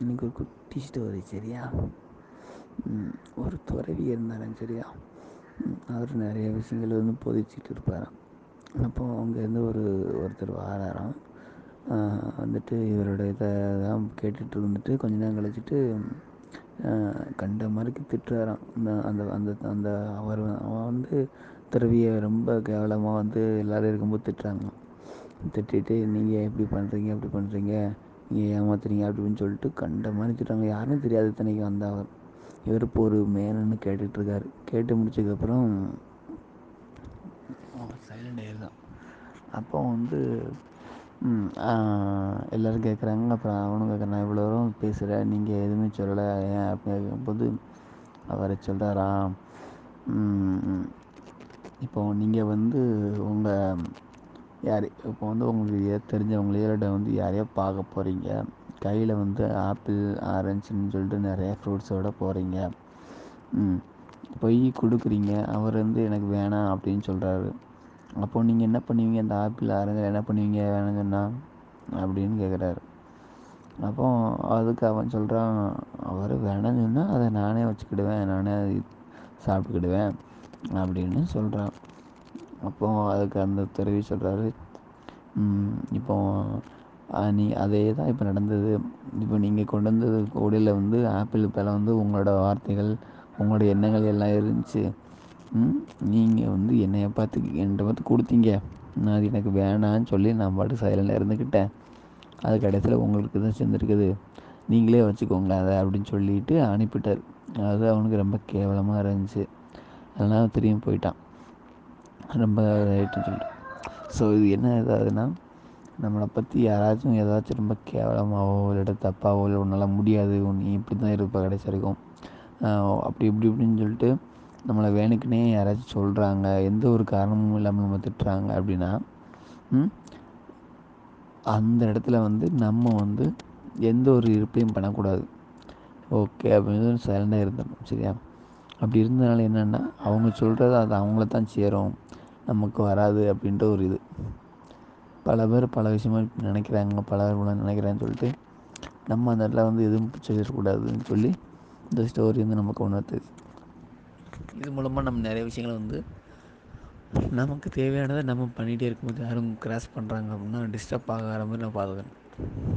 இன்னைக்கு ஒரு குட்டி ஸ்டோரி சரியா ஒரு துறவி இருந்தாராம் சரியா? அவர் நிறைய விஷயங்கள் வந்து போதிச்சிட்டு இருப்பாராம் அப்போ அங்கேருந்து ஒரு ஒருத்தர் வாராராம். வந்துட்டு இவரோட இதை தான் கேட்டுட்டு இருந்துட்டு கொஞ்ச நேரம் கழிச்சிட்டு கண்ட மாதிரிக்கு திட்டுறாராம். அந்த அந்த அந்த அந்த அவர் அவன் வந்து துறவியை ரொம்ப கேவலமாக வந்து எல்லோரும் இருக்கும்போது திட்டுறாங்க திட்டிட்டு நீங்கள் எப்படி பண்ணுறீங்க எப்படி பண்ணுறீங்க நீங்கள் ஏமாத்துறீங்க அப்படி இப்படின்னு சொல்லிட்டு கண்ட மாதிரி திட்டுறாங்க யாருன்னு தெரியாது இத்தனைக்கு அந்த அவர் இவர் பொறுமையாக நின்று கேட்டுட்ருக்காரு கேட்டு முடிச்சதுக்கப்புறம் சைலண்ட் ஆயிருதான் அப்போ வந்து எல்லாரும் கேட்குறாங்க அப்புறம் அவனும் கேட்குறான் இவ்வளோ தூரம் பேசுகிறேன் நீங்கள் எதுவுமே சொல்லலை. ஏன்? அப்படின்னு கேட்கும்போது அவர் சொல்கிறாராம் இப்போ நீங்கள் வந்து உங்கள் யார்? இப்போ வந்து உங்களுக்கு ஏ- தெரிஞ்சவங்களே வந்து யாரையோ பார்க்க போகிறீங்க கையில் வந்து ஆப்பிள் ஆரஞ்சுன்னு சொல்லிட்டு நிறைய ஃப்ரூட்ஸோட போகிறீங்க ம். போய் கொடுக்குறீங்க. அவர் வந்து எனக்கு வேணாம் அப்படின்னு சொல்கிறாரு அப்போது நீங்கள் என்ன பண்ணுவீங்க? அந்த ஆப்பிள் ஆரஞ்சு என்ன பண்ணுவீங்க? வேணுங்கண்ணா அப்படின்னு கேட்குறாரு அப்போ அதுக்கு அவன் சொல்கிறான் அவர் வேணாம்னு சொன்னால் அதை நானே வச்சுக்கிடுவேன். நானே சாப்பிட்டுக்கிடுவேன். அப்படின்னு சொல்கிறான் அப்போ அதுக்கு அந்த துறவி சொல்கிறாரு இப்போ நீ அதே தான் இப்போ நடந்தது. இப்போ நீங்கள் கொண்டு வந்தது கூடையில் வந்து ஆப்பிள் பழம் வந்து உங்களோட வார்த்தைகள் உங்களோட எண்ணங்கள் எல்லாம் இருந்துச்சு. நீங்கள் வந்து என்னைய பார்த்து என்கிட்ட பார்த்து கொடுத்தீங்க. நான் அது எனக்கு வேணான்னு சொல்லி நான் பாட்டு சைலண்டாக இருந்துக்கிட்டேன் அது கடைசியில் உங்களுக்கு தான் சேர்ந்துருக்குது. நீங்களே வச்சுக்கோங்க அதை அப்படின்னு சொல்லிட்டு அனுப்பிட்டார். அது அவனுக்கு ரொம்ப கேவலமாக இருந்துச்சு. அதனால் திரும்பி போயிட்டான். ரொம்ப ரைட்டுன்னு சொல்லிட்டு. ஸோ இது என்ன இதாகுதுன்னா நம்மளை பற்றி யாராச்சும் ஏதாச்சும் ரொம்ப கேவலமாகவோ இல்லாட்ட தப்பாகவோ இல்லை உன்னால் முடியாது உன் நீ இப்படி தான் இருப்ப கடைசி வரைக்கும். ஆஹ் அப்படி இப்படி இப்படின்னு சொல்லிட்டு நம்மளை வேணுக்குன்னே யாராச்சும் சொல்கிறாங்க எந்த ஒரு காரணமும் இல்லாமல் நம்ம திட்டுறாங்க அப்படின்னா அந்த இடத்துல வந்து நம்ம வந்து எந்த ஒரு இருப்பையும் பண்ணக்கூடாது. ஓகே அப்படின்னு சைலண்டாக இருந்துடணும் சரியா? அப்படி இருந்தனால என்னென்னா அவங்க சொல்கிறது அது அவங்கள தான் சேரும். நமக்கு வராது அப்படின்ற ஒரு இது. பல பேர் பல விஷயமா நினைக்கிறாங்க பல பேர் இவ்வளோ நினைக்கிறாங்கன்னு சொல்லிட்டு நம்ம அந்த இடத்துல வந்து எதுவும் சொல்லிடக்கூடாதுன்னு சொல்லி இந்த ஸ்டோரி வந்து நமக்கு உணர்த்துது. இது மூலமாக நம்ம நிறைய விஷயங்களை வந்து நமக்கு தேவையானதை நம்ம பண்ணிகிட்டே இருக்கும்போது யாரும் கிராஸ் பண்ணுறாங்க அப்படின்னா டிஸ்டர்ப் ஆகாத மாதிரி நான் பார்த்துக்கணும்